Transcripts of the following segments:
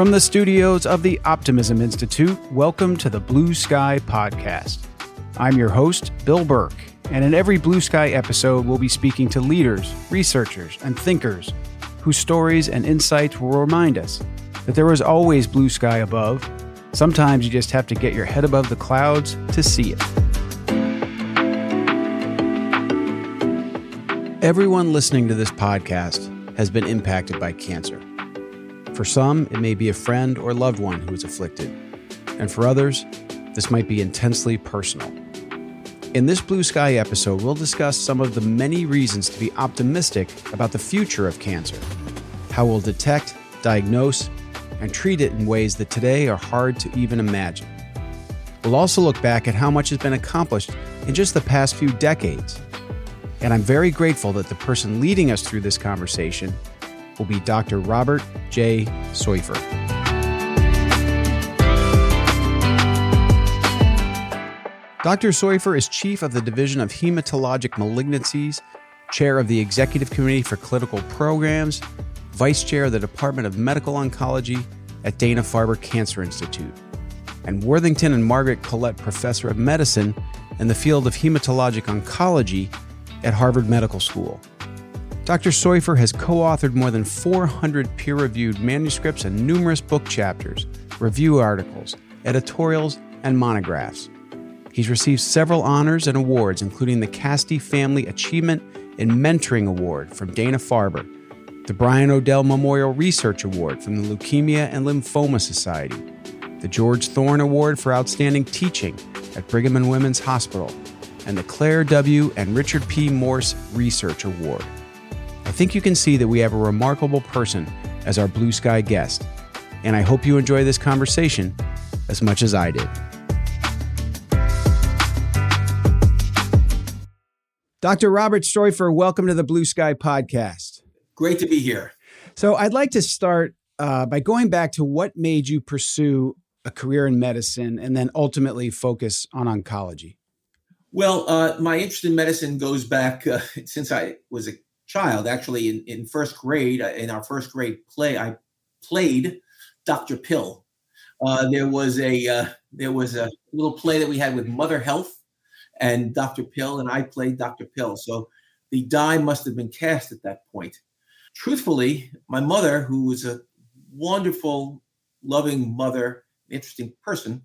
From the studios of the Optimism Institute, welcome to the Blue Sky Podcast. I'm your host, Bill Burke, and in every Blue Sky episode, we'll be speaking to leaders, researchers, and thinkers whose stories and insights will remind us that there is always blue sky above. Sometimes you just have to get your head above the clouds to see it. Everyone listening to this podcast has been impacted by cancer. For some, it may be a friend or loved one who is afflicted. And for others, this might be intensely personal. In this Blue Sky episode, we'll discuss some of the many reasons to be optimistic about the future of cancer, how we'll detect, diagnose, and treat it in ways that today are hard to even imagine. We'll also look back at how much has been accomplished in just the past few decades. And I'm very grateful that the person leading us through this conversation will be Dr. Robert J. Soiffer. Dr. Soiffer is chief of the Division of Hematologic Malignancies, chair of the Executive Committee for Clinical Programs, vice chair of the Department of Medical Oncology at Dana Farber Cancer Institute, and Worthington and Margaret Collette Professor of Medicine in the field of hematologic oncology at Harvard Medical School. Dr. Soiffer has co authored more than 400 peer reviewed manuscripts and numerous book chapters, review articles, editorials, and monographs. He's received several honors and awards, including the Casti Family Achievement and Mentoring Award from Dana Farber, the Brian O'Dell Memorial Research Award from the Leukemia and Lymphoma Society, the George Thorn Award for Outstanding Teaching at Brigham and Women's Hospital, and the Claire W. and Richard P. Morse Research Award. I think you can see that we have a remarkable person as our blue sky guest, and I hope you enjoy this conversation as much as I did. Dr. Robert Soiffer, welcome to the Blue Sky Podcast. Great to be here. So, I'd like to start uh, by going back to what made you pursue a career in medicine and then ultimately focus on oncology. Well, uh, my interest in medicine goes back uh, since I was a child. Actually, in, in first grade, uh, in our first grade play, I played Dr. Pill. Uh, there was a uh, there was a little play that we had with Mother Health and Dr. Pill, and I played Dr. Pill. So the die must have been cast at that point. Truthfully, my mother, who was a wonderful, loving mother, interesting person,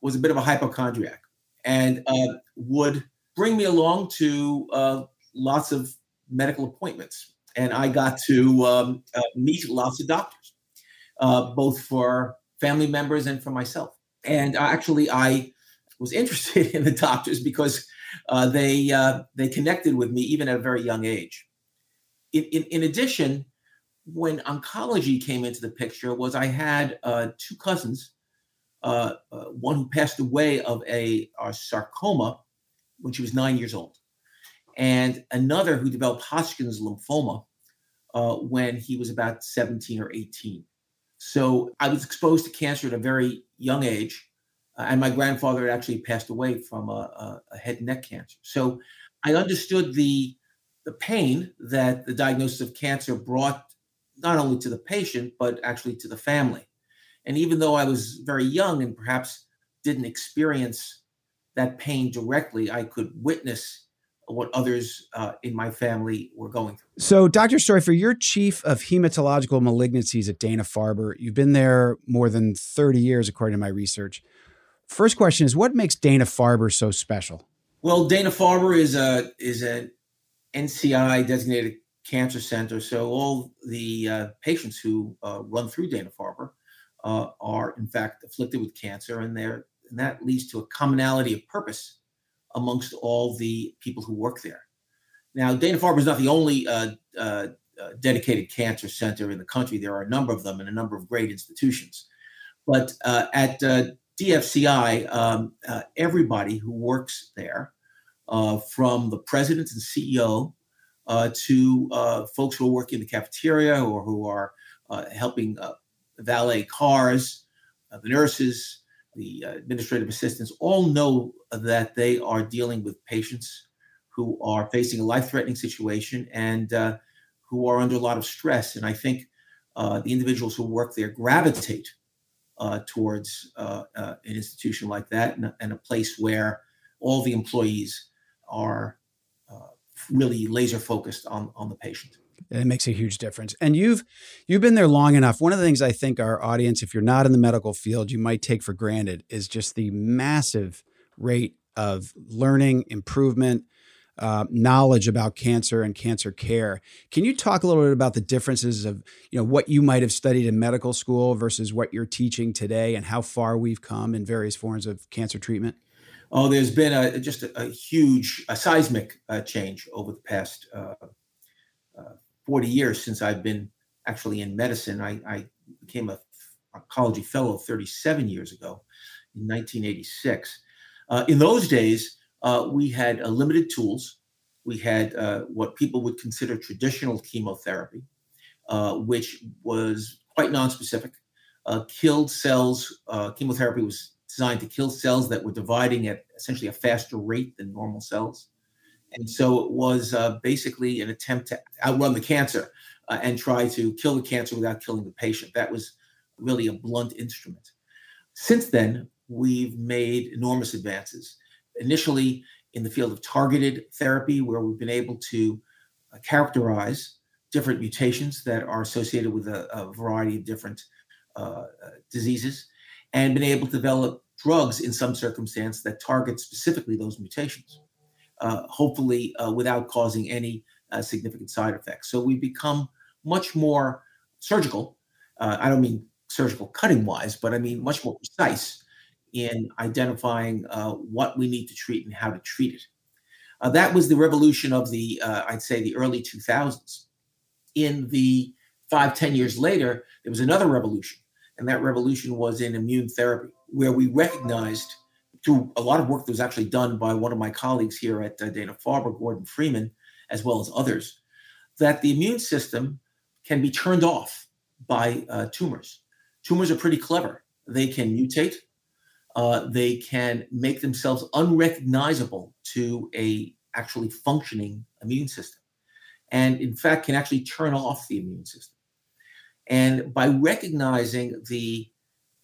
was a bit of a hypochondriac and uh, would bring me along to uh, lots of medical appointments. And I got to um, uh, meet lots of doctors, uh, both for family members and for myself. And actually, I was interested in the doctors because uh, they uh, they connected with me even at a very young age. In, in, in, addition, when oncology came into the picture, was I had uh, two cousins, uh, one who passed away of a, a sarcoma when she was nine years old, and another who developed Hodgkin's lymphoma uh, when he was about 17 or 18. So I was exposed to cancer at a very young age, uh, and my grandfather had actually passed away from a, a, a head and neck cancer. So I understood the the pain that the diagnosis of cancer brought not only to the patient but actually to the family. And even though I was very young and perhaps didn't experience that pain directly, I could witness what others uh, in my family were going through. So, Dr. Soiffer, you're chief of hematological malignancies at Dana Farber. You've been there more than 30 years, according to my research. First question is, what makes Dana Farber so special? Well, Dana Farber is a is an NCI designated cancer center, so all the uh, patients who uh, run through Dana Farber uh, are in fact afflicted with cancer, and, and that leads to a commonality of purpose amongst all the people who work there. Now, Dana Farber is not the only uh, uh, uh, dedicated cancer center in the country. There are a number of them and a number of great institutions. But uh, at uh, DFCI, um, uh, everybody who works there, from the president and CEO to folks who are working in the cafeteria or who are helping valet cars, the nurses, the administrative assistants all know that they are dealing with patients who are facing a life threatening situation and uh, who are under a lot of stress. And I think uh, the individuals who work there gravitate uh, towards uh, uh, an institution like that and, and, a place where all the employees are uh, really laser focused on, on the patient. It makes a huge difference. And you've you've been there long enough. One of the things I think our audience, if you're not in the medical field, you might take for granted is just the massive rate of learning, improvement, uh, knowledge about cancer and cancer care. Can you talk a little bit about the differences of you know what you might have studied in medical school versus what you're teaching today, and how far we've come in various forms of cancer treatment? Oh, there's been a, just a, a huge, a seismic uh, change over the past uh, 40 years since I've been actually in medicine. I, I became a oncology fellow 37 years ago in 1986. Uh, in those days, uh, we had uh, limited tools. We had uh, what people would consider traditional chemotherapy, uh, which was quite nonspecific, uh, killed cells. Chemotherapy was designed to kill cells that were dividing at essentially a faster rate than normal cells. And so it was basically an attempt to outrun the cancer and try to kill the cancer without killing the patient. That was really a blunt instrument. Since then, we've made enormous advances initially in the field of targeted therapy, where we've been able to uh, characterize different mutations that are associated with a, a variety of different uh, uh, diseases, and been able to develop drugs in some circumstance that target specifically those mutations, uh, hopefully uh, without causing any uh, significant side effects. So we've become much more surgical. I don't mean surgical cutting wise, but I mean much more precise in identifying uh, what we need to treat and how to treat it. Uh, that was the revolution of the, uh, I'd say, the early 2000s. In the five, ten years later, there was another revolution, and that revolution was in immune therapy, where we recognized through a lot of work that was actually done by one of my colleagues here at uh, Dana Farber, Gordon Freeman, as well as others, that the immune system can be turned off by uh, tumors. Tumors are pretty clever. They can mutate, uh, they can make themselves unrecognizable to a actually functioning immune system and in fact can actually turn off the immune system and by recognizing the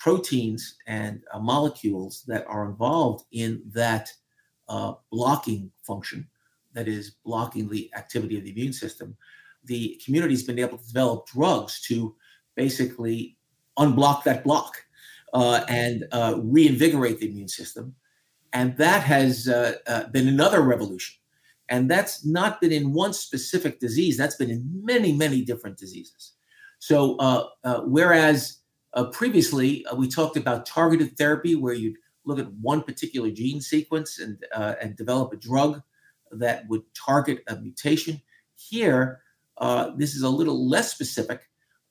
proteins and uh, molecules that are involved in that uh, blocking function that is blocking the activity of the immune system the community's been able to develop drugs to basically unblock that block uh, and uh, reinvigorate the immune system. And that has uh, uh, been another revolution. And that's not been in one specific disease, that's been in many, many different diseases. So, uh, uh, previously we talked about targeted therapy, where you'd look at one particular gene sequence and, and develop a drug that would target a mutation, here, this is a little less specific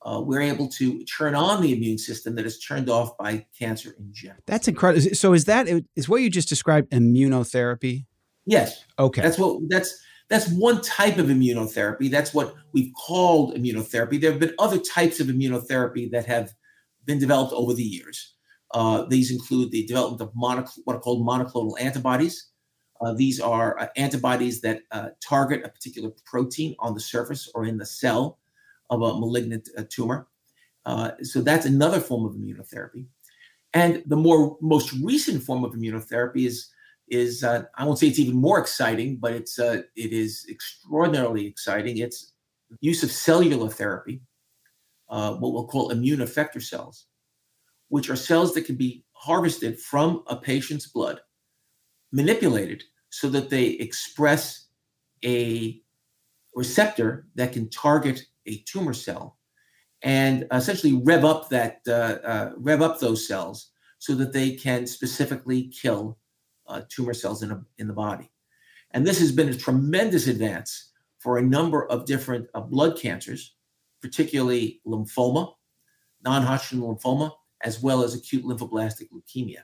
uh, we're able to turn on the immune system that is turned off by cancer in general. That's incredible. So is that is what you just described immunotherapy? Yes. Okay. That's what that's that's one type of immunotherapy. That's what we've called immunotherapy. There have been other types of immunotherapy that have been developed over the years. Uh, these include the development of monoc- what are called monoclonal antibodies. Uh, these are uh, antibodies that uh, target a particular protein on the surface or in the cell of a malignant uh, tumor. Uh, so that's another form of immunotherapy. And the more most recent form of immunotherapy is is I won't say it's even more exciting, but it's it is extraordinarily exciting. It's use of cellular therapy, uh, what we'll call immune effector cells, which are cells that can be harvested from a patient's blood, manipulated so that they express a receptor that can target a tumor cell and essentially rev up that uh, uh, rev up those cells so that they can specifically kill uh, tumor cells in, a, in the body. And this has been a tremendous advance for a number of different uh, blood cancers, particularly lymphoma, non-Hodgkin lymphoma, as well as acute lymphoblastic leukemia,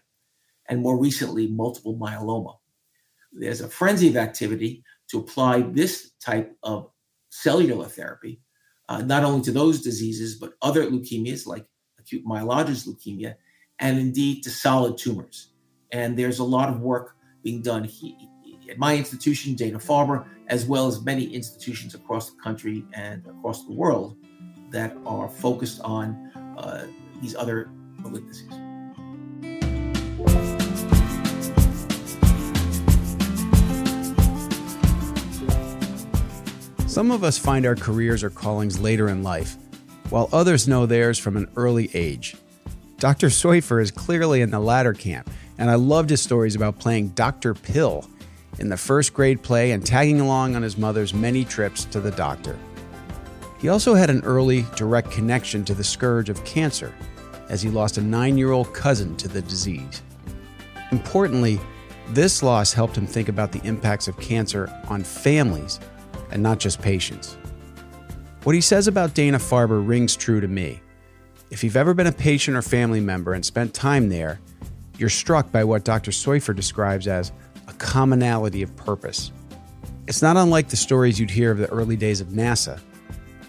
and more recently, multiple myeloma. There's a frenzy of activity to apply this type of cellular therapy uh, not only to those diseases, but other leukemias like acute myelogenous leukemia, and indeed to solid tumors. And there's a lot of work being done he, at my institution, Dana Farber, as well as many institutions across the country and across the world that are focused on uh, these other malignancies. Some of us find our careers or callings later in life, while others know theirs from an early age. Dr. Soiffer is clearly in the latter camp, and I loved his stories about playing Dr. Pill in the first grade play and tagging along on his mother's many trips to the doctor. He also had an early, direct connection to the scourge of cancer, as he lost a nine year old cousin to the disease. Importantly, this loss helped him think about the impacts of cancer on families and not just patients. What he says about Dana Farber rings true to me. If you've ever been a patient or family member and spent time there, you're struck by what Dr. Soiffer describes as a commonality of purpose. It's not unlike the stories you'd hear of the early days of NASA,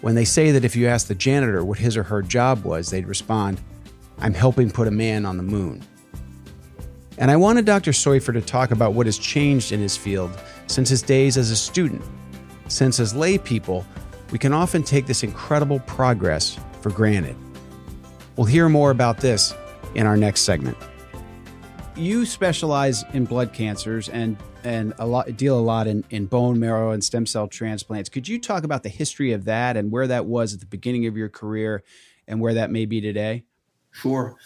when they say that if you ask the janitor what his or her job was, they'd respond, I'm helping put a man on the moon. And I wanted Dr. Soiffer to talk about what has changed in his field since his days as a student since as lay people, we can often take this incredible progress for granted. We'll hear more about this in our next segment. You specialize in blood cancers and and a lot deal a lot in, in bone marrow and stem cell transplants. Could you talk about the history of that and where that was at the beginning of your career and where that may be today? Sure.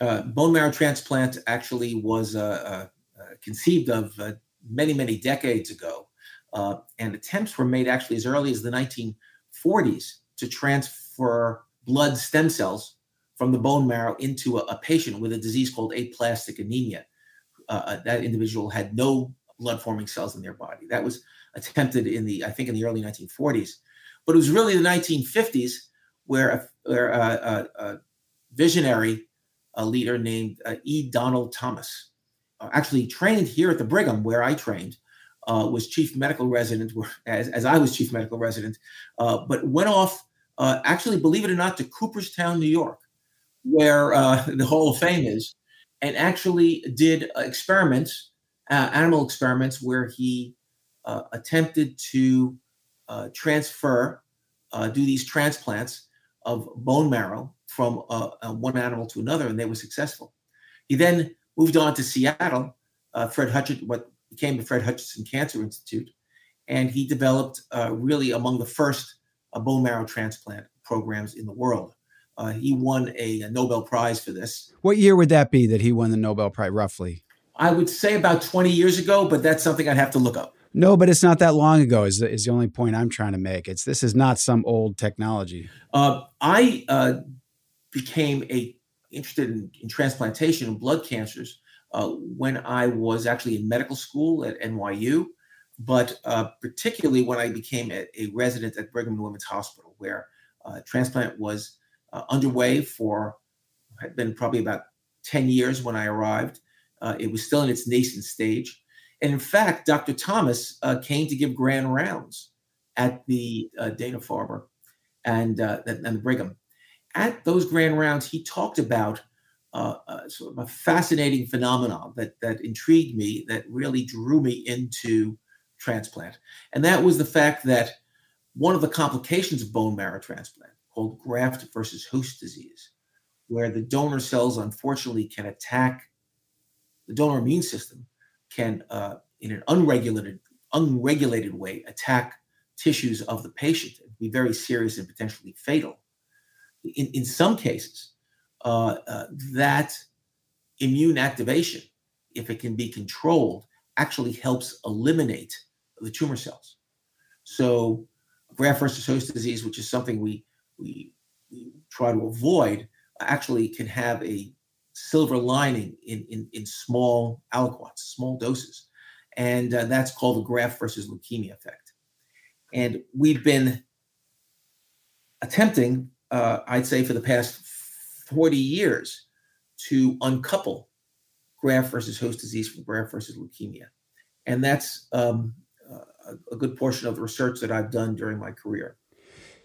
Uh, bone marrow transplant actually was uh, uh, conceived of uh, many, many decades ago uh, and attempts were made actually as early as the 1940s to transfer blood stem cells from the bone marrow into a, a patient with a disease called aplastic anemia. Uh, uh that individual had no blood forming cells in their body. That was attempted in the, I think, in the early 1940s. But it was really the 1950s where a, where a, a, visionary a leader named uh, E. Donald Thomas uh, actually trained here at the Brigham, where I trained, uh, was chief medical resident, as, as I was chief medical resident, uh, but went off, uh, actually, believe it or not, to Cooperstown, New York, where uh, the Hall of Fame is, and actually did experiments, uh, animal experiments, where he uh, attempted to transfer, do these transplants of bone marrow from one animal to another, and they were successful. He then moved on to Seattle. Fred Hutchinson, what became the Fred Hutchinson Cancer Institute, and he developed uh, really among the first uh, bone marrow transplant programs in the world. Uh, he won a, a, Nobel Prize for this. What year would that be that he won the Nobel Prize, roughly? I would say about 20 years ago, but that's something I'd have to look up. No, but it's not that long ago. Is the, is the only point I'm trying to make? It's this is not some old technology. Uh, I uh, became a interested in, in transplantation and blood cancers uh, when I was actually in medical school at NYU, but uh, particularly when I became a, a, resident at Brigham and Women's Hospital, where uh, transplant was uh, underway for had been probably about 10 years when I arrived. Uh, it was still in its nascent stage. And in fact, Dr. Thomas uh, came to give grand rounds at the Dana Farber and, and the Brigham. At those grand rounds, he talked about uh, uh, sort of a fascinating phenomenon that that intrigued me, that really drew me into transplant, and that was the fact that one of the complications of bone marrow transplant, called graft versus host disease, where the donor cells unfortunately can attack the donor immune system, can uh, in an unregulated unregulated way attack tissues of the patient and be very serious and potentially fatal. In, in some cases, uh, uh, that immune activation, if it can be controlled, actually helps eliminate the tumor cells. So, graft versus host disease, which is something we, we, we try to avoid, actually can have a silver lining in, in, in small aliquots, small doses. And uh, that's called the graft versus leukemia effect. And we've been attempting, uh, I'd say, for the past 40 years to uncouple graft versus host disease from graft versus leukemia. And that's um, a, a good portion of the research that I've done during my career.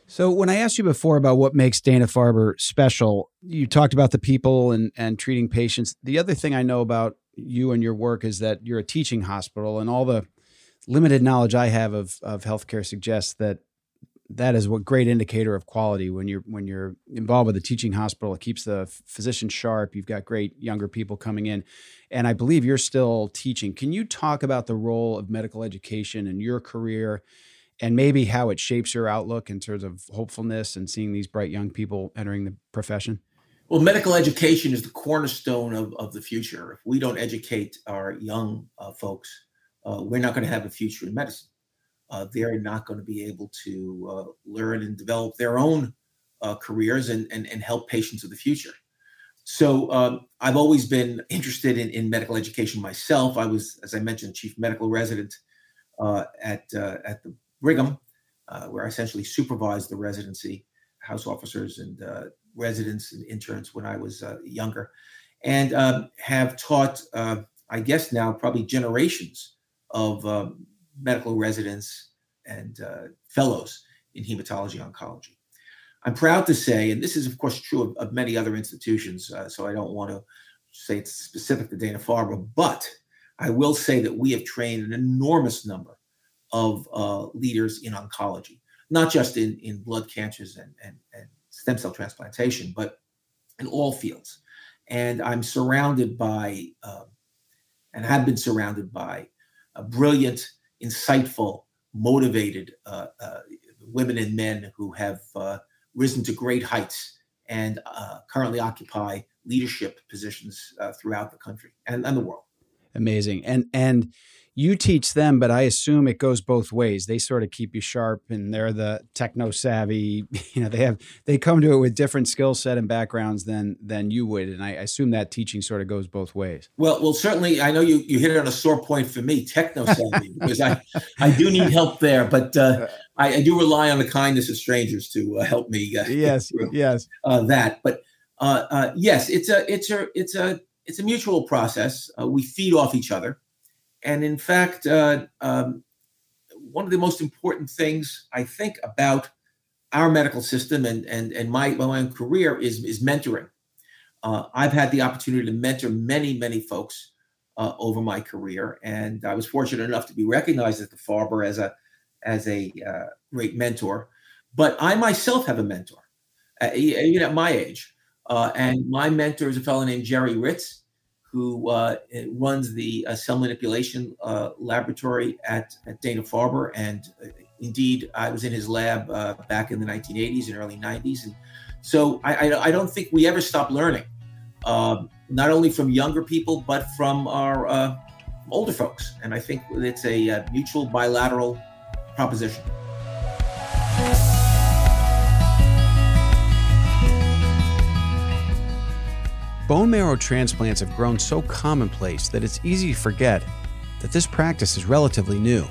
So, when I asked you before about what makes Dana Farber special, you talked about the people and, and treating patients. The other thing I know about you and your work is that you're a teaching hospital, and all the limited knowledge I have of, of healthcare suggests that that is what great indicator of quality when you're when you're involved with a teaching hospital. It keeps the physician sharp. You've got great younger people coming in, and I believe you're still teaching. Can you talk about the role of medical education in your career, and maybe how it shapes your outlook in terms of hopefulness and seeing these bright young people entering the profession? Well, medical education is the cornerstone of, of the future. If we don't educate our young uh, folks, uh, we're not going to have a future in medicine uh, they're not going to be able to uh, learn and develop their own uh, careers and, and, and help patients of the future. So um, I've always been interested in, in medical education myself. I was, as I mentioned, chief medical resident uh, at uh, at the Brigham, uh, where I essentially supervised the residency, house officers and residents and interns when I was younger, and um, have taught, I guess now probably generations of um, medical residents and uh, fellows in hematology oncology. I'm proud to say, and this is of course true of, of many other institutions, uh, so I don't want to say it's specific to Dana Farber, but I will say that we have trained an enormous number of uh, leaders in oncology, not just in, in blood cancers and, and, and stem cell transplantation, but in all fields. And I'm surrounded by, uh, and have been surrounded by, a brilliant insightful, motivated uh, uh, women and men who have uh, risen to great heights and uh, currently occupy leadership positions throughout the country and, and the world. Amazing. And and you teach them, but I assume it goes both ways. They sort of keep you sharp and they're the techno savvy. You know, they have they come to it with different skill set and backgrounds than than you would. And I assume that teaching sort of goes both ways. Well, well, certainly I know you you hit it on a sore point for me, techno savvy, because I I do need help there, but uh, I, I, do rely on the kindness of strangers to uh, help me. Uh, yes, yes, uh, that. But uh, uh, yes, it's a it's a it's a it's a mutual process. we feed off each other. And in fact, uh, um, one of the most important things I think about our medical system and and and my, my own career is is mentoring. Uh, I've had the opportunity to mentor many many folks uh, over my career, and I was fortunate enough to be recognized at the Farber as a as a uh, great mentor. But I myself have a mentor, uh, even at my age, uh, and my mentor is a fellow named Jerry Ritz who uh, runs the uh, cell manipulation uh, laboratory at, at Dana Farber. And uh, indeed, I was in his lab uh, back in the 1980s and early 90s. And so I, I, I don't think we ever stop learning, um, not only from younger people, but from our older folks. And I think it's a mutual bilateral proposition. Bone marrow transplants have grown so commonplace that it's easy to forget that this practice is relatively new.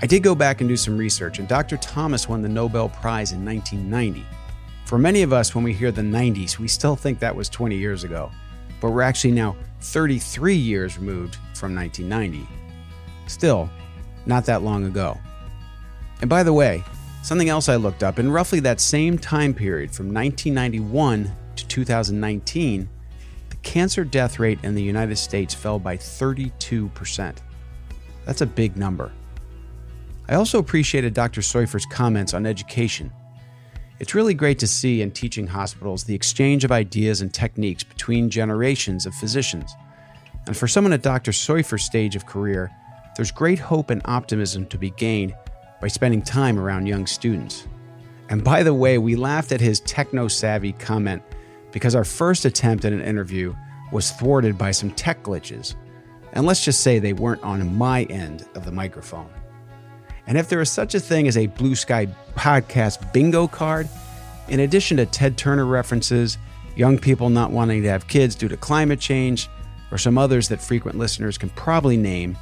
I did go back and do some research, and Dr. Thomas won the Nobel Prize in 1990. For many of us, when we hear the 90s, we still think that was 20 years ago, but we're actually now 33 years removed from 1990. Still, not that long ago. And by the way, something else I looked up in roughly that same time period from 1991 to 2019, cancer death rate in the United States fell by 32%. That's a big number. I also appreciated Dr. Soiffer's comments on education. It's really great to see in teaching hospitals the exchange of ideas and techniques between generations of physicians. And for someone at Dr. Soiffer's stage of career, there's great hope and optimism to be gained by spending time around young students. And by the way, we laughed at his techno savvy comment because our first attempt at an interview was thwarted by some tech glitches. And let's just say they weren't on my end of the microphone. And if there is such a thing as a Blue Sky podcast bingo card, in addition to Ted Turner references, young people not wanting to have kids due to climate change, or some others that frequent listeners can probably name,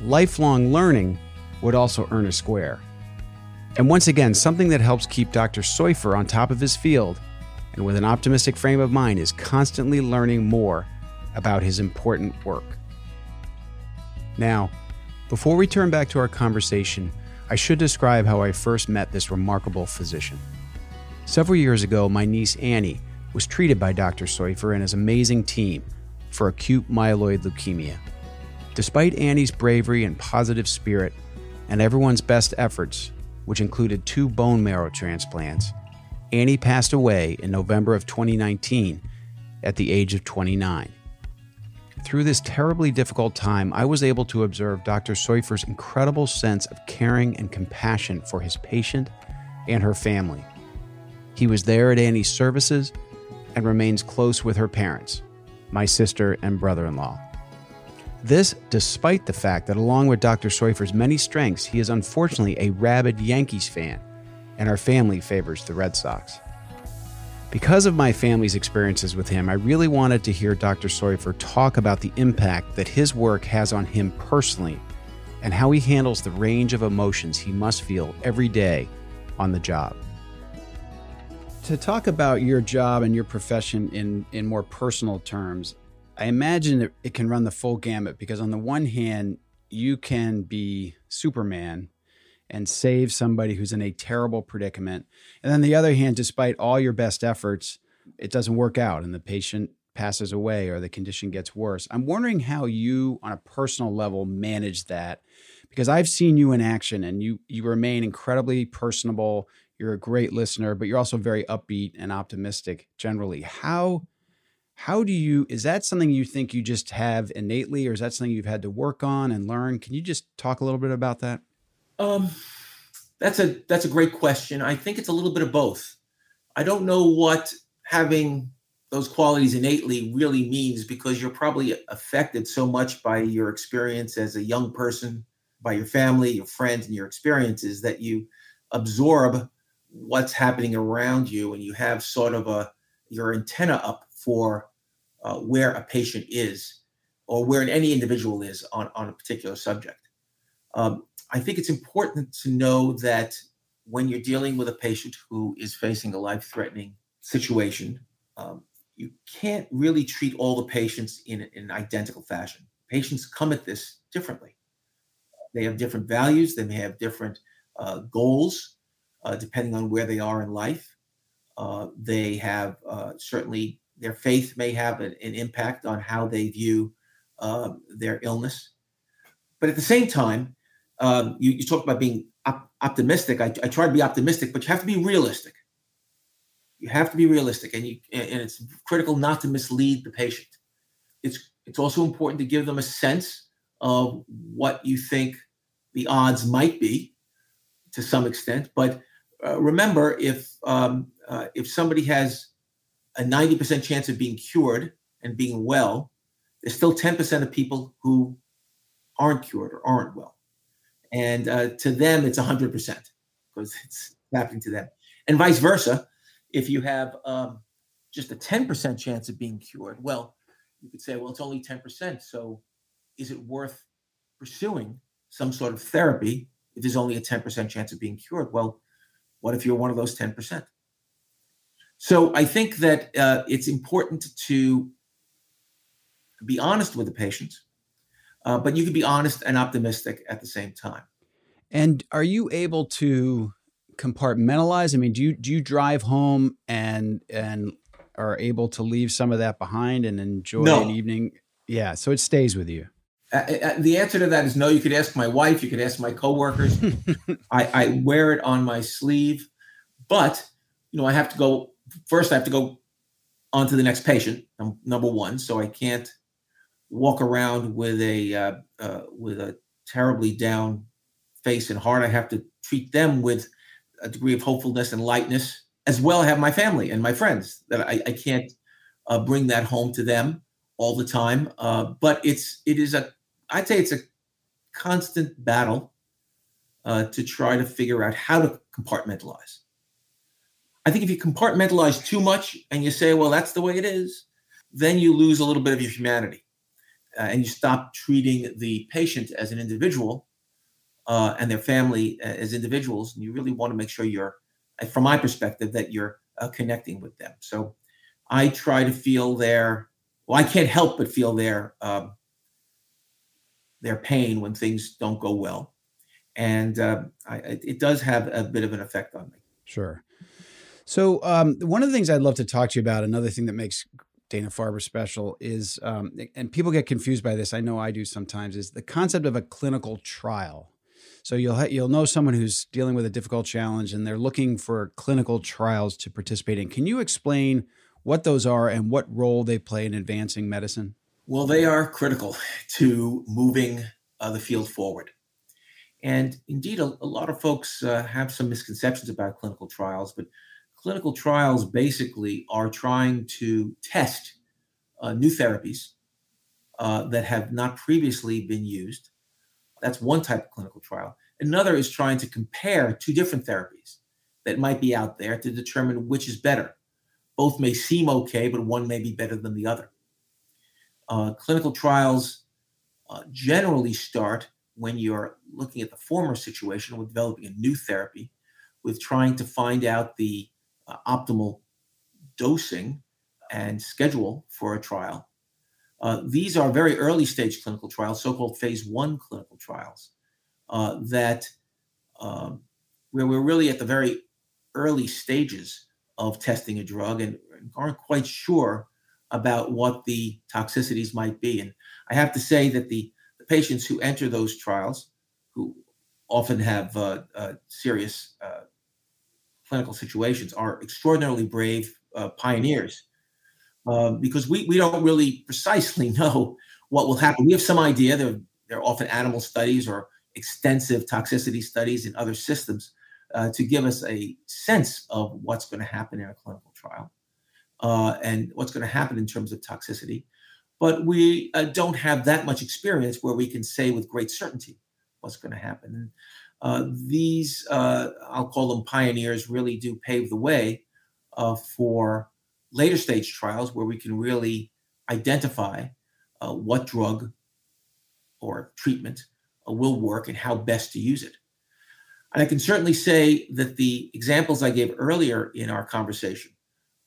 lifelong learning would also earn a square. And once again, something that helps keep Dr. Soiffer on top of his field and with an optimistic frame of mind is constantly learning more about his important work. Now, before we turn back to our conversation, I should describe how I first met this remarkable physician. Several years ago, my niece Annie was treated by Dr. Soiffer and his amazing team for acute myeloid leukemia. Despite Annie's bravery and positive spirit and everyone's best efforts, which included two bone marrow transplants, Annie passed away in November of 2019 at the age of 29. Through this terribly difficult time, I was able to observe Dr. Soiffer's incredible sense of caring and compassion for his patient and her family. He was there at Annie's services and remains close with her parents, my sister and brother in law. This, despite the fact that, along with Dr. Soiffer's many strengths, he is unfortunately a rabid Yankees fan, and our family favors the Red Sox. Because of my family's experiences with him, I really wanted to hear Dr. Soiffer talk about the impact that his work has on him personally and how he handles the range of emotions he must feel every day on the job. To talk about your job and your profession in, in more personal terms, I imagine it, it can run the full gamut because, on the one hand, you can be Superman and save somebody who's in a terrible predicament. And then the other hand, despite all your best efforts, it doesn't work out and the patient passes away or the condition gets worse. I'm wondering how you on a personal level manage that because I've seen you in action and you you remain incredibly personable. You're a great listener, but you're also very upbeat and optimistic generally. How how do you is that something you think you just have innately or is that something you've had to work on and learn? Can you just talk a little bit about that? Um, that's a that's a great question. I think it's a little bit of both. I don't know what having those qualities innately really means because you're probably affected so much by your experience as a young person, by your family, your friends, and your experiences that you absorb what's happening around you, and you have sort of a your antenna up for uh, where a patient is or where any individual is on, on a particular subject. Um, I think it's important to know that when you're dealing with a patient who is facing a life threatening situation, um, you can't really treat all the patients in, in, an identical fashion. Patients come at this differently. They have different values, they may have different uh, goals, uh, depending on where they are in life. Uh, they have uh, certainly their faith may have an, an impact on how they view um, their illness. But at the same time, um, you, you talk about being op- optimistic. I, I try to be optimistic, but you have to be realistic. You have to be realistic, and you and it's critical not to mislead the patient. It's it's also important to give them a sense of what you think the odds might be, to some extent. But uh, remember, if um, uh, if somebody has a ninety percent chance of being cured and being well, there's still ten percent of people who aren't cured or aren't well and uh, to them it's 100% because it's happening to them. And vice versa if you have um, just a 10% chance of being cured well you could say well it's only 10% so is it worth pursuing some sort of therapy if there's only a 10% chance of being cured? Well what if you're one of those 10% so i think that uh, it's important to be honest with the patient uh, but you can be honest and optimistic at the same time. And are you able to compartmentalize? I mean, do you do you drive home and and are able to leave some of that behind and enjoy no. an evening? Yeah, so it stays with you. Uh, uh, the answer to that is no. You could ask my wife. You could ask my coworkers. I, I wear it on my sleeve, but you know I have to go first. I have to go on to the next patient. I'm number one, so I can't walk around with a uh, uh, with a terribly down face and heart. I have to treat them with a degree of hopefulness and lightness, as well. I have my family and my friends that I, I can't uh, bring that home to them all the time. Uh, but it's it is a I'd say it's a constant battle uh, to try to figure out how to compartmentalize. I think if you compartmentalize too much and you say, well, that's the way it is, then you lose a little bit of your humanity and you stop treating the patient as an individual uh, and their family uh, as individuals, and you really want to make sure you're, uh, from my perspective, that you're uh, connecting with them. So I try to feel their, well, I can't help but feel their um, their pain when things don't go well, and uh, I, it does have a bit of an effect on me. Sure. So um, one of the things I'd love to talk to you about, another thing that makes Dana Farber special is, um, and people get confused by this. I know I do sometimes. Is the concept of a clinical trial. So you'll ha- you'll know someone who's dealing with a difficult challenge and they're looking for clinical trials to participate in. Can you explain what those are and what role they play in advancing medicine? Well, they are critical to moving uh, the field forward. And indeed, a, a lot of folks uh, have some misconceptions about clinical trials, but clinical trials basically are trying to test uh, new therapies uh, that have not previously been used. That's one type of clinical trial. Another is trying to compare two different therapies that might be out there to determine which is better. Both may seem okay, but one may be better than the other. Uh, clinical trials uh, generally start when you're looking at the former situation with developing a new therapy, with trying to find out the optimal dosing and schedule for a trial. Uh, these are very early stage clinical trials, so-called phase one clinical trials, uh, that um, where we're really at the very early stages of testing a drug and aren't quite sure about what the toxicities might be. And I have to say that the, the patients who enter those trials, who often have uh, uh, serious uh, clinical situations, are extraordinarily brave uh, pioneers um, because we, we don't really precisely know what will happen. We have some idea. There, there are often animal studies or extensive toxicity studies in other systems uh, to give us a sense of what's going to happen in a clinical trial uh, and what's going to happen in terms of toxicity. But we uh, don't have that much experience where we can say with great certainty what's going to happen. And, uh, these, uh, I'll call them pioneers, really do pave the way uh, for later stage trials where we can really identify uh, what drug or treatment uh, will work and how best to use it. And I can certainly say that the examples I gave earlier in our conversation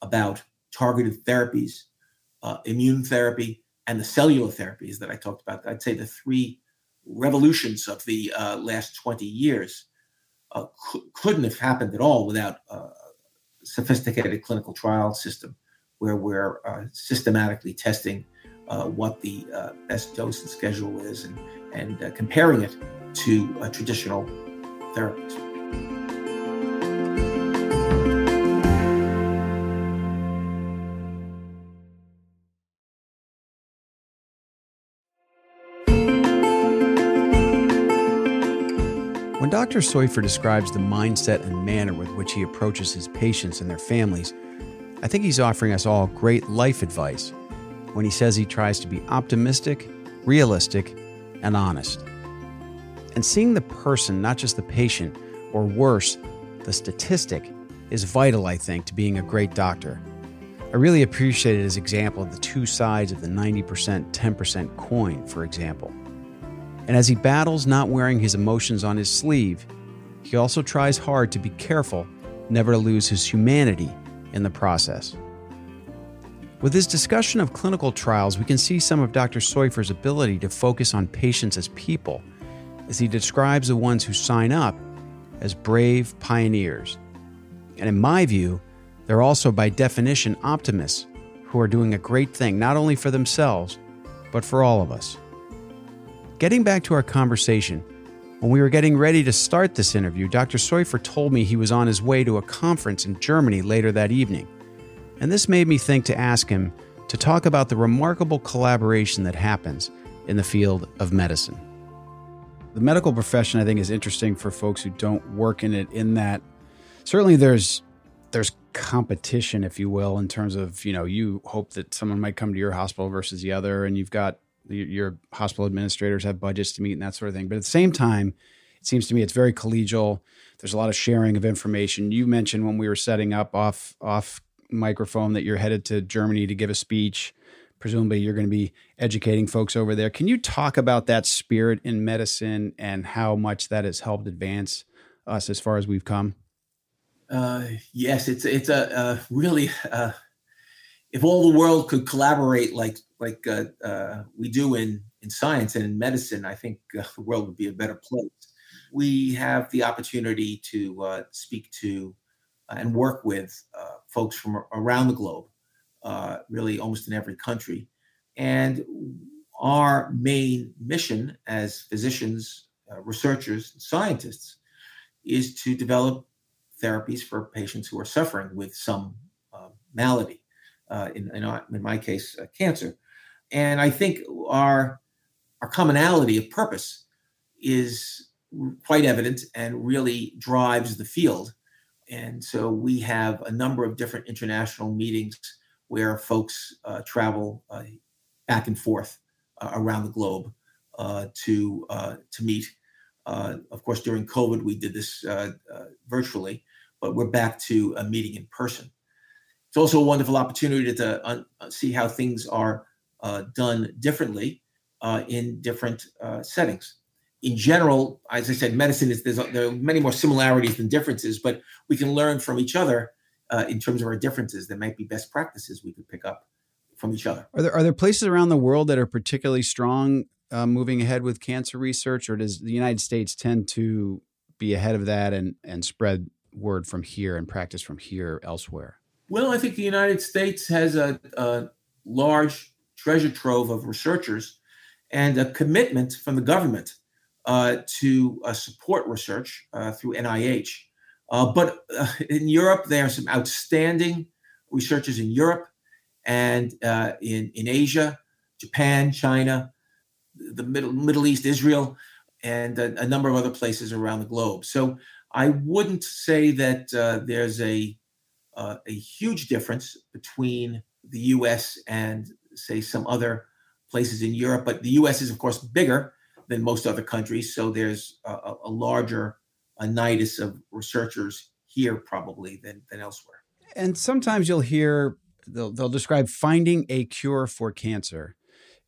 about targeted therapies, uh, immune therapy, and the cellular therapies that I talked about, I'd say the three revolutions of the uh, last 20 years uh, couldn't have happened at all without a sophisticated clinical trial system where we're uh, systematically testing uh, what the uh, best dose and schedule is and, and uh, comparing it to a traditional therapies. Dr. Soiffer describes the mindset and manner with which he approaches his patients and their families, I think he's offering us all great life advice when he says he tries to be optimistic, realistic, and honest. And seeing the person, not just the patient, or worse, the statistic, is vital, I think, to being a great doctor. I really appreciated his example of the two sides of the 90% 10% coin, for example. And as he battles not wearing his emotions on his sleeve, he also tries hard to be careful never to lose his humanity in the process. With his discussion of clinical trials, we can see some of Dr. Soiffer's ability to focus on patients as people, as he describes the ones who sign up as brave pioneers. And in my view, they're also by definition optimists who are doing a great thing, not only for themselves, but for all of us. Getting back to our conversation, when we were getting ready to start this interview, Dr. Soiffer told me he was on his way to a conference in Germany later that evening. And this made me think to ask him to talk about the remarkable collaboration that happens in the field of medicine. The medical profession, I think, is interesting for folks who don't work in it, in that certainly there's there's competition, if you will, in terms of, you know, you hope that someone might come to your hospital versus the other, and you've got your hospital administrators have budgets to meet and that sort of thing. But at the same time, it seems to me it's very collegial. There's a lot of sharing of information. You mentioned when we were setting up off off microphone that you're headed to Germany to give a speech. Presumably, you're going to be educating folks over there. Can you talk about that spirit in medicine and how much that has helped advance us as far as we've come? Uh, yes, it's it's a, a really uh, if all the world could collaborate like like uh, uh, we do in in science and in medicine, I think uh, the world would be a better place. We have the opportunity to uh, speak to uh, and work with uh, folks from around the globe, really almost in every country, and our main mission as physicians researchers, scientists, is to develop therapies for patients who are suffering with some malady, uh, in, in, in, my case, uh, cancer. And I think our, our commonality of purpose is quite evident and really drives the field. And so we have a number of different international meetings where folks uh, travel uh, back and forth uh, around the globe uh, to uh, to meet. Uh, of course, during COVID, we did this virtually, but we're back to a meeting in person. It's also a wonderful opportunity to un- see how things are done differently in different settings in general, as I said, medicine is there are many more similarities than differences, but we can learn from each other uh, in terms of our differences. There might be best practices we could pick up from each other. Are there are there places around the world that are particularly strong uh, moving ahead with cancer research, or does the United States tend to be ahead of that and and spread word from here and practice from here elsewhere? Well, I think the United States has a, a large treasure trove of researchers and a commitment from the government uh, to uh, support research uh, through NIH. Uh, but uh, in Europe, there are some outstanding researchers in Europe and uh, in, in Asia, Japan, China, the Middle, Middle East, Israel, and a, a number of other places around the globe. So I wouldn't say that there's a, a huge difference between the US and, say, some other places in Europe. But the US is, of course, bigger than most other countries. So there's a, a larger nidus of researchers here probably than, than elsewhere. And sometimes you'll hear they'll, they'll describe finding a cure for cancer.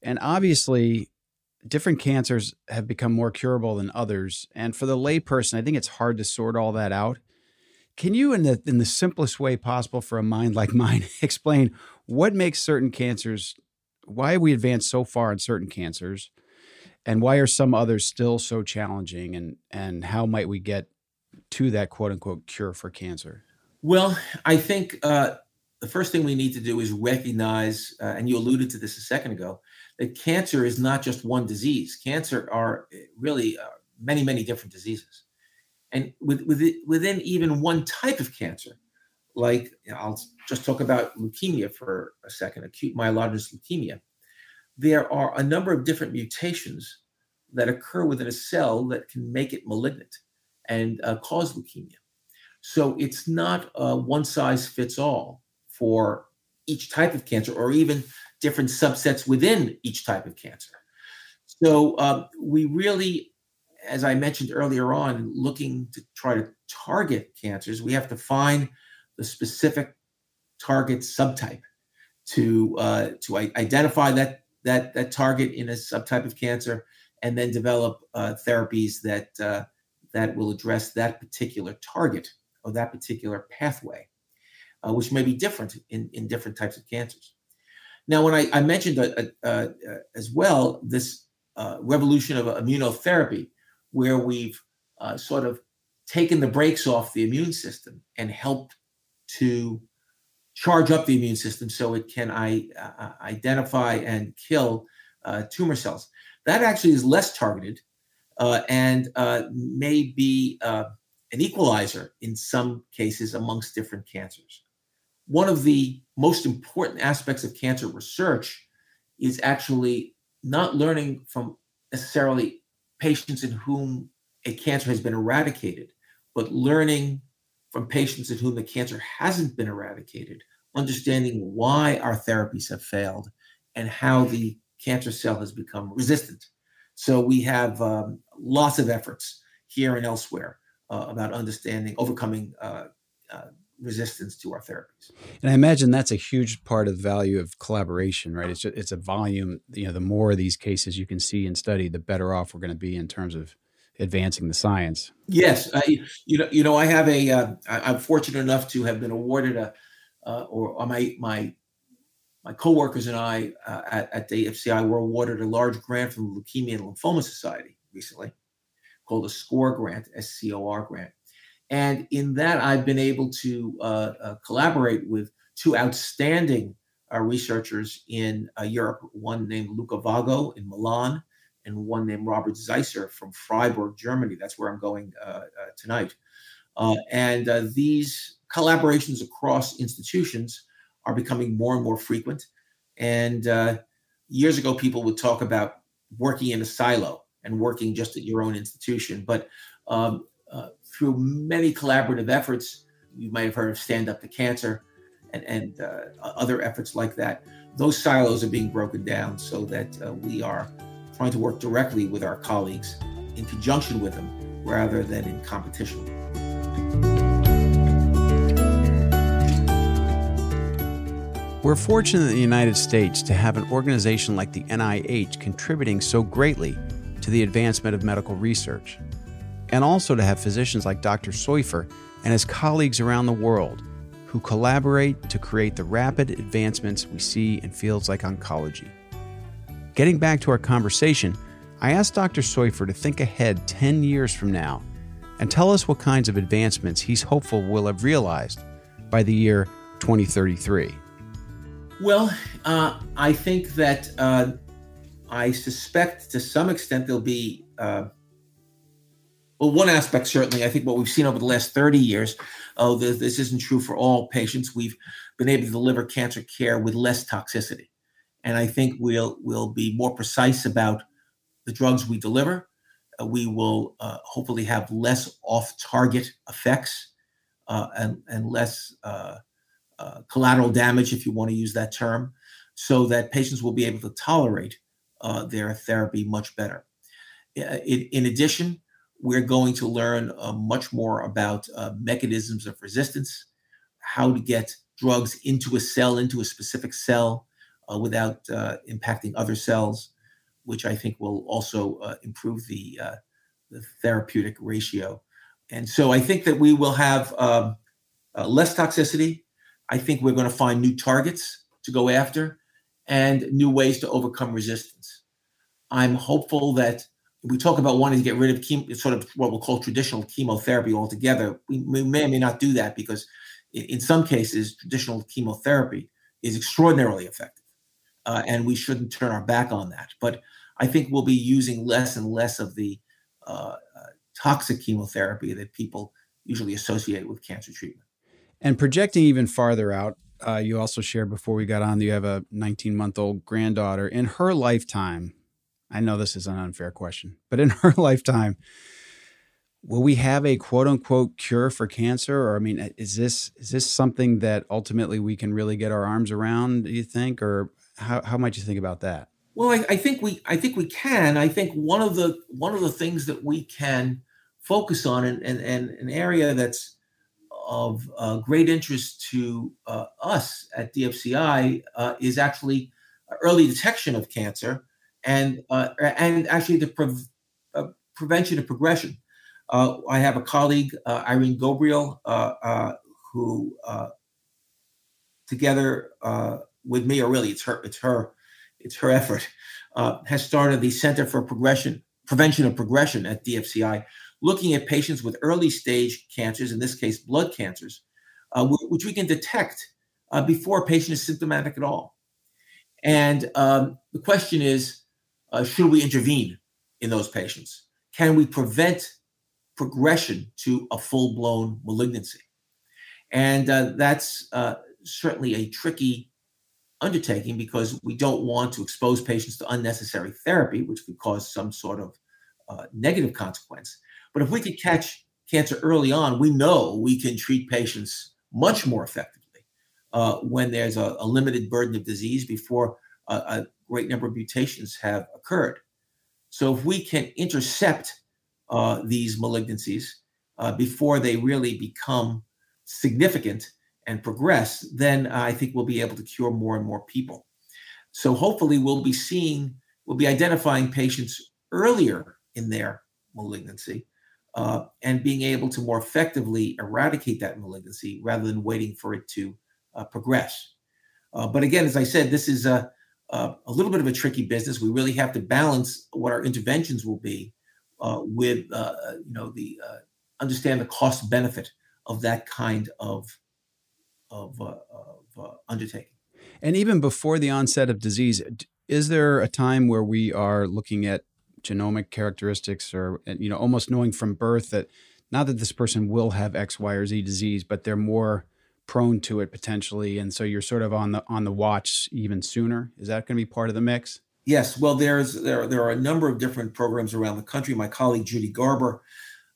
And obviously, different cancers have become more curable than others. And for the layperson, I think it's hard to sort all that out. Can you, in the in the simplest way possible for a mind like mine, explain what makes certain cancers, why have we advance so far in certain cancers, and why are some others still so challenging and and how might we get to that quote unquote cure for cancer? Well i think uh, the first thing we need to do is recognize uh, and you alluded to this a second ago that cancer is not just one disease. Cancer are eh, really uh, many many different diseases. And with, with it, within even one type of cancer like i'll just talk about leukemia for a second acute myelogenous leukemia there are a number of different mutations that occur within a cell that can make it malignant and uh, cause leukemia. So it's not one size fits all for each type of cancer or even different subsets within each type of cancer. So um, we really, as I mentioned earlier on, looking to try to target cancers, we have to find the specific target subtype to uh, to identify that that that target in a subtype of cancer, and then develop uh, therapies that uh, that will address that particular target or that particular pathway, uh, which may be different in, in different types of cancers. Now, when I, I mentioned uh, uh, as well this revolution of immunotherapy, where we've sort of taken the brakes off the immune system and helped to charge up the immune system so it can I, uh, identify and kill uh, tumor cells. That actually is less targeted uh, and uh, may be uh, an equalizer in some cases amongst different cancers. One of the most important aspects of cancer research is actually not learning from necessarily patients in whom a cancer has been eradicated, but learning from patients in whom the cancer hasn't been eradicated, understanding why our therapies have failed and how the cancer cell has become resistant. So we have um, lots of efforts here and elsewhere uh, about understanding, overcoming uh, uh, resistance to our therapies. And I imagine that's a huge part of the value of collaboration, right? It's just, it's a volume. You know, the more of these cases you can see and study, the better off we're going to be in terms of advancing the science. Yes, you know, you know, I have a. am uh, fortunate enough to have been awarded a, uh, or, my my my coworkers and I uh, at, at the DFCI were awarded a large grant from the Leukemia and Lymphoma Society recently, called a SCOR grant, S-C-O-R grant, and in that I've been able to uh, uh collaborate with two outstanding researchers in Europe. One named Luca Vago in Milan, and one named Robert Zeiser from Freiburg, Germany. That's where I'm going uh, uh, tonight. Uh, and uh, these collaborations across institutions are becoming more and more frequent. And uh, years ago, people would talk about working in a silo and working just at your own institution. But um, uh, through many collaborative efforts, you might have heard of Stand Up to Cancer and, and other efforts like that. Those silos are being broken down so that we are trying to work directly with our colleagues in conjunction with them rather than in competition. We're fortunate in the United States to have an organization like the NIH contributing so greatly to the advancement of medical research, and also to have physicians like Dr. Soiffer and his colleagues around the world who collaborate to create the rapid advancements we see in fields like oncology. Getting back to our conversation, I asked Dr. Soiffer to think ahead 10 years from now and tell us what kinds of advancements he's hopeful we'll have realized by the year 2033. Well, uh, I think that uh, I suspect to some extent there'll be, uh, well, one aspect certainly, I think what we've seen over the last 30 years, oh, this, this isn't true for all patients. We've been able to deliver cancer care with less toxicity and I think we'll we'll be more precise about the drugs we deliver. Uh, we will uh, hopefully have less off-target effects uh, and and less uh, uh, collateral damage, if you want to use that term, so that patients will be able to tolerate uh, their therapy much better. In, in, addition, we're going to learn much more about mechanisms of resistance, how to get drugs into a cell, into a specific cell, uh, without uh, impacting other cells, which I think will also uh, improve the, uh, the, therapeutic ratio. And so I think that we will have um, uh, less toxicity. I think we're going to find new targets to go after and new ways to overcome resistance. I'm hopeful that we talk about wanting to get rid of sort of what we'll call traditional chemotherapy altogether. We, we may or may not do that because in, in some cases, traditional chemotherapy is extraordinarily effective uh, and we shouldn't turn our back on that. But I think we'll be using less and less of the uh, uh, toxic chemotherapy that people usually associate with cancer treatment. And projecting even farther out, uh, you also shared before we got on that you have a 19 month old granddaughter. In her lifetime, I know this is an unfair question, but in her lifetime, will we have a quote unquote cure for cancer or i mean is this is this something that ultimately we can really get our arms around do you think or how, how might you think about that? Well, I, I, think we I think we can. I think one of the one of the things that we can focus on and and, and an area that's of uh, great interest to uh, us at DFCI uh, is actually early detection of cancer and uh, and actually the pre- uh, prevention of progression. Uh, I have a colleague, Irene Ghobrial, who together with me, or really it's her, it's her, it's her effort, uh, has started the Center for Progression Prevention of Progression at DFCI, looking at patients with early stage cancers, in this case blood cancers, uh, which we can detect uh, before a patient is symptomatic at all. And um, the question is, uh, should we intervene in those patients? Can we prevent progression to a full blown malignancy? And uh, that's uh, certainly a tricky undertaking because we don't want to expose patients to unnecessary therapy, which could cause some sort of uh, negative consequence. But if we could catch cancer early on, we know we can treat patients much more effectively uh, when there's a, a, limited burden of disease before a, a, great number of mutations have occurred. So if we can intercept uh, these malignancies uh, before they really become significant, and progress, then I think we'll be able to cure more and more people. So hopefully, we'll be seeing, we'll be identifying patients earlier in their malignancy uh, and being able to more effectively eradicate that malignancy rather than waiting for it to uh, progress. Uh, but again, as I said, this is a, a, a, little bit of a tricky business. We really have to balance what our interventions will be uh, with, uh, you know, the understand the cost benefit of that kind of of, uh, of uh, undertaking. And even before the onset of disease, is there a time where we are looking at genomic characteristics or you know almost knowing from birth that not that this person will have X, Y, or Z disease, but they're more prone to it potentially, and so you're sort of on the on the watch even sooner. Is that going to be part of the mix? Yes. Well, there's there there are a number of different programs around the country. My colleague Judy Garber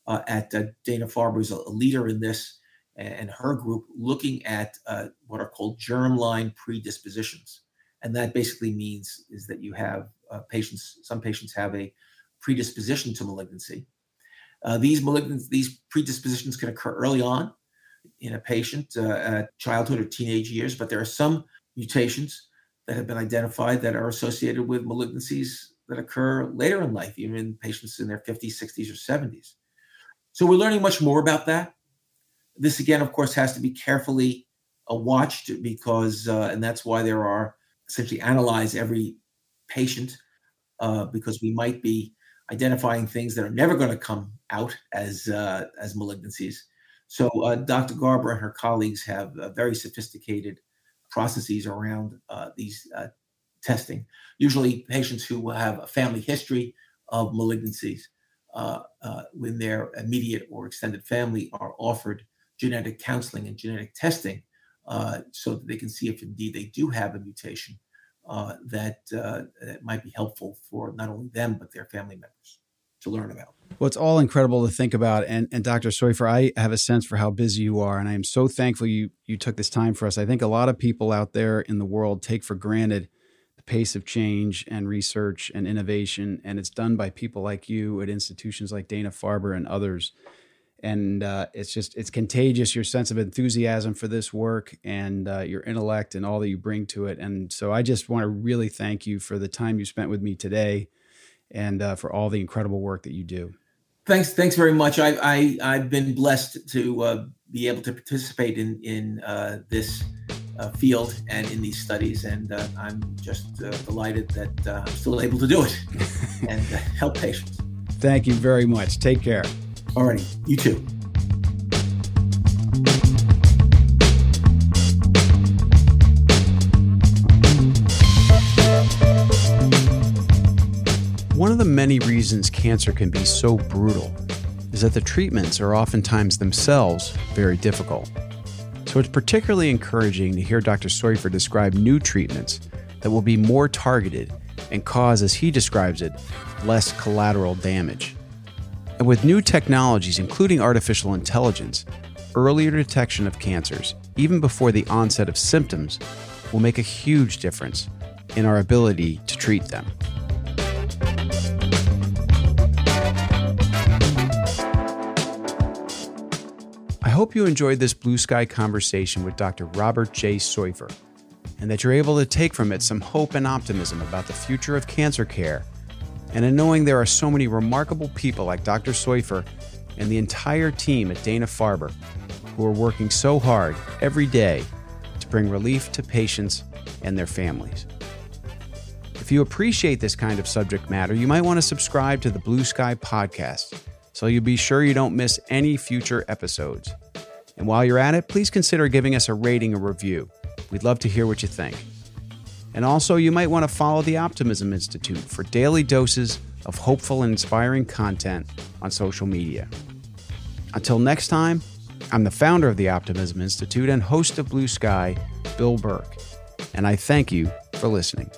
uh, at uh, Dana Farber is a, a, leader in this, and her group looking at uh, what are called germline predispositions, and that basically means is that you have uh, patients. Some patients have a predisposition to malignancy. Uh, these malignant these predispositions can occur early on in a patient uh, at childhood or teenage years, but there are some mutations that have been identified that are associated with malignancies that occur later in life, even in patients in their 50s, 60s, or 70s. So we're learning much more about that. This, again, of course, has to be carefully uh, watched because, uh, and that's why there are essentially analyze every patient uh, because we might be identifying things that are never going to come out as uh, as malignancies. So uh, Dr. Garber and her colleagues have uh, very sophisticated processes around these testing. Usually, patients who will have a family history of malignancies uh, uh, when their immediate or extended family are offered genetic counseling and genetic testing uh, so that they can see if indeed they do have a mutation uh, that, that might be helpful for not only them but their family members to learn about. Well, it's all incredible to think about. And, and Dr. Soiffer, I have a sense for how busy you are, and I am so thankful you you took this time for us. I think a lot of people out there in the world take for granted the pace of change and research and innovation, and it's done by people like you at institutions like Dana Farber and others. And uh, it's just it's contagious your sense of enthusiasm for this work and uh, your intellect and all that you bring to it. And so I just want to really thank you for the time you spent with me today and uh, for all the incredible work that you do. Thanks, thanks very much. I, I I've been blessed to uh, be able to participate in in uh, this uh, field and in these studies, and uh, I'm just uh, delighted that I'm still able to do it and help patients. Thank you very much. Take care. All righty, you too. One of the many reasons cancer can be so brutal is that the treatments are oftentimes themselves very difficult. So it's particularly encouraging to hear Dr. Soiffer describe new treatments that will be more targeted and cause, as he describes it, less collateral damage. And with new technologies, including artificial intelligence, earlier detection of cancers, even before the onset of symptoms, will make a huge difference in our ability to treat them. I hope you enjoyed this blue sky conversation with Dr. Robert J. Soiffer, and that you're able to take from it some hope and optimism about the future of cancer care, and in knowing there are so many remarkable people like Dr. Soiffer and the entire team at Dana Farber who are working so hard every day to bring relief to patients and their families. If you appreciate this kind of subject matter, you might want to subscribe to the Blue Sky Podcast so you'll be sure you don't miss any future episodes. And while you're at it, please consider giving us a rating or review. We'd love to hear what you think. And also, you might want to follow the Optimism Institute for daily doses of hopeful and inspiring content on social media. Until next time, I'm the founder of the Optimism Institute and host of Blue Sky, Bill Burke, and I thank you for listening.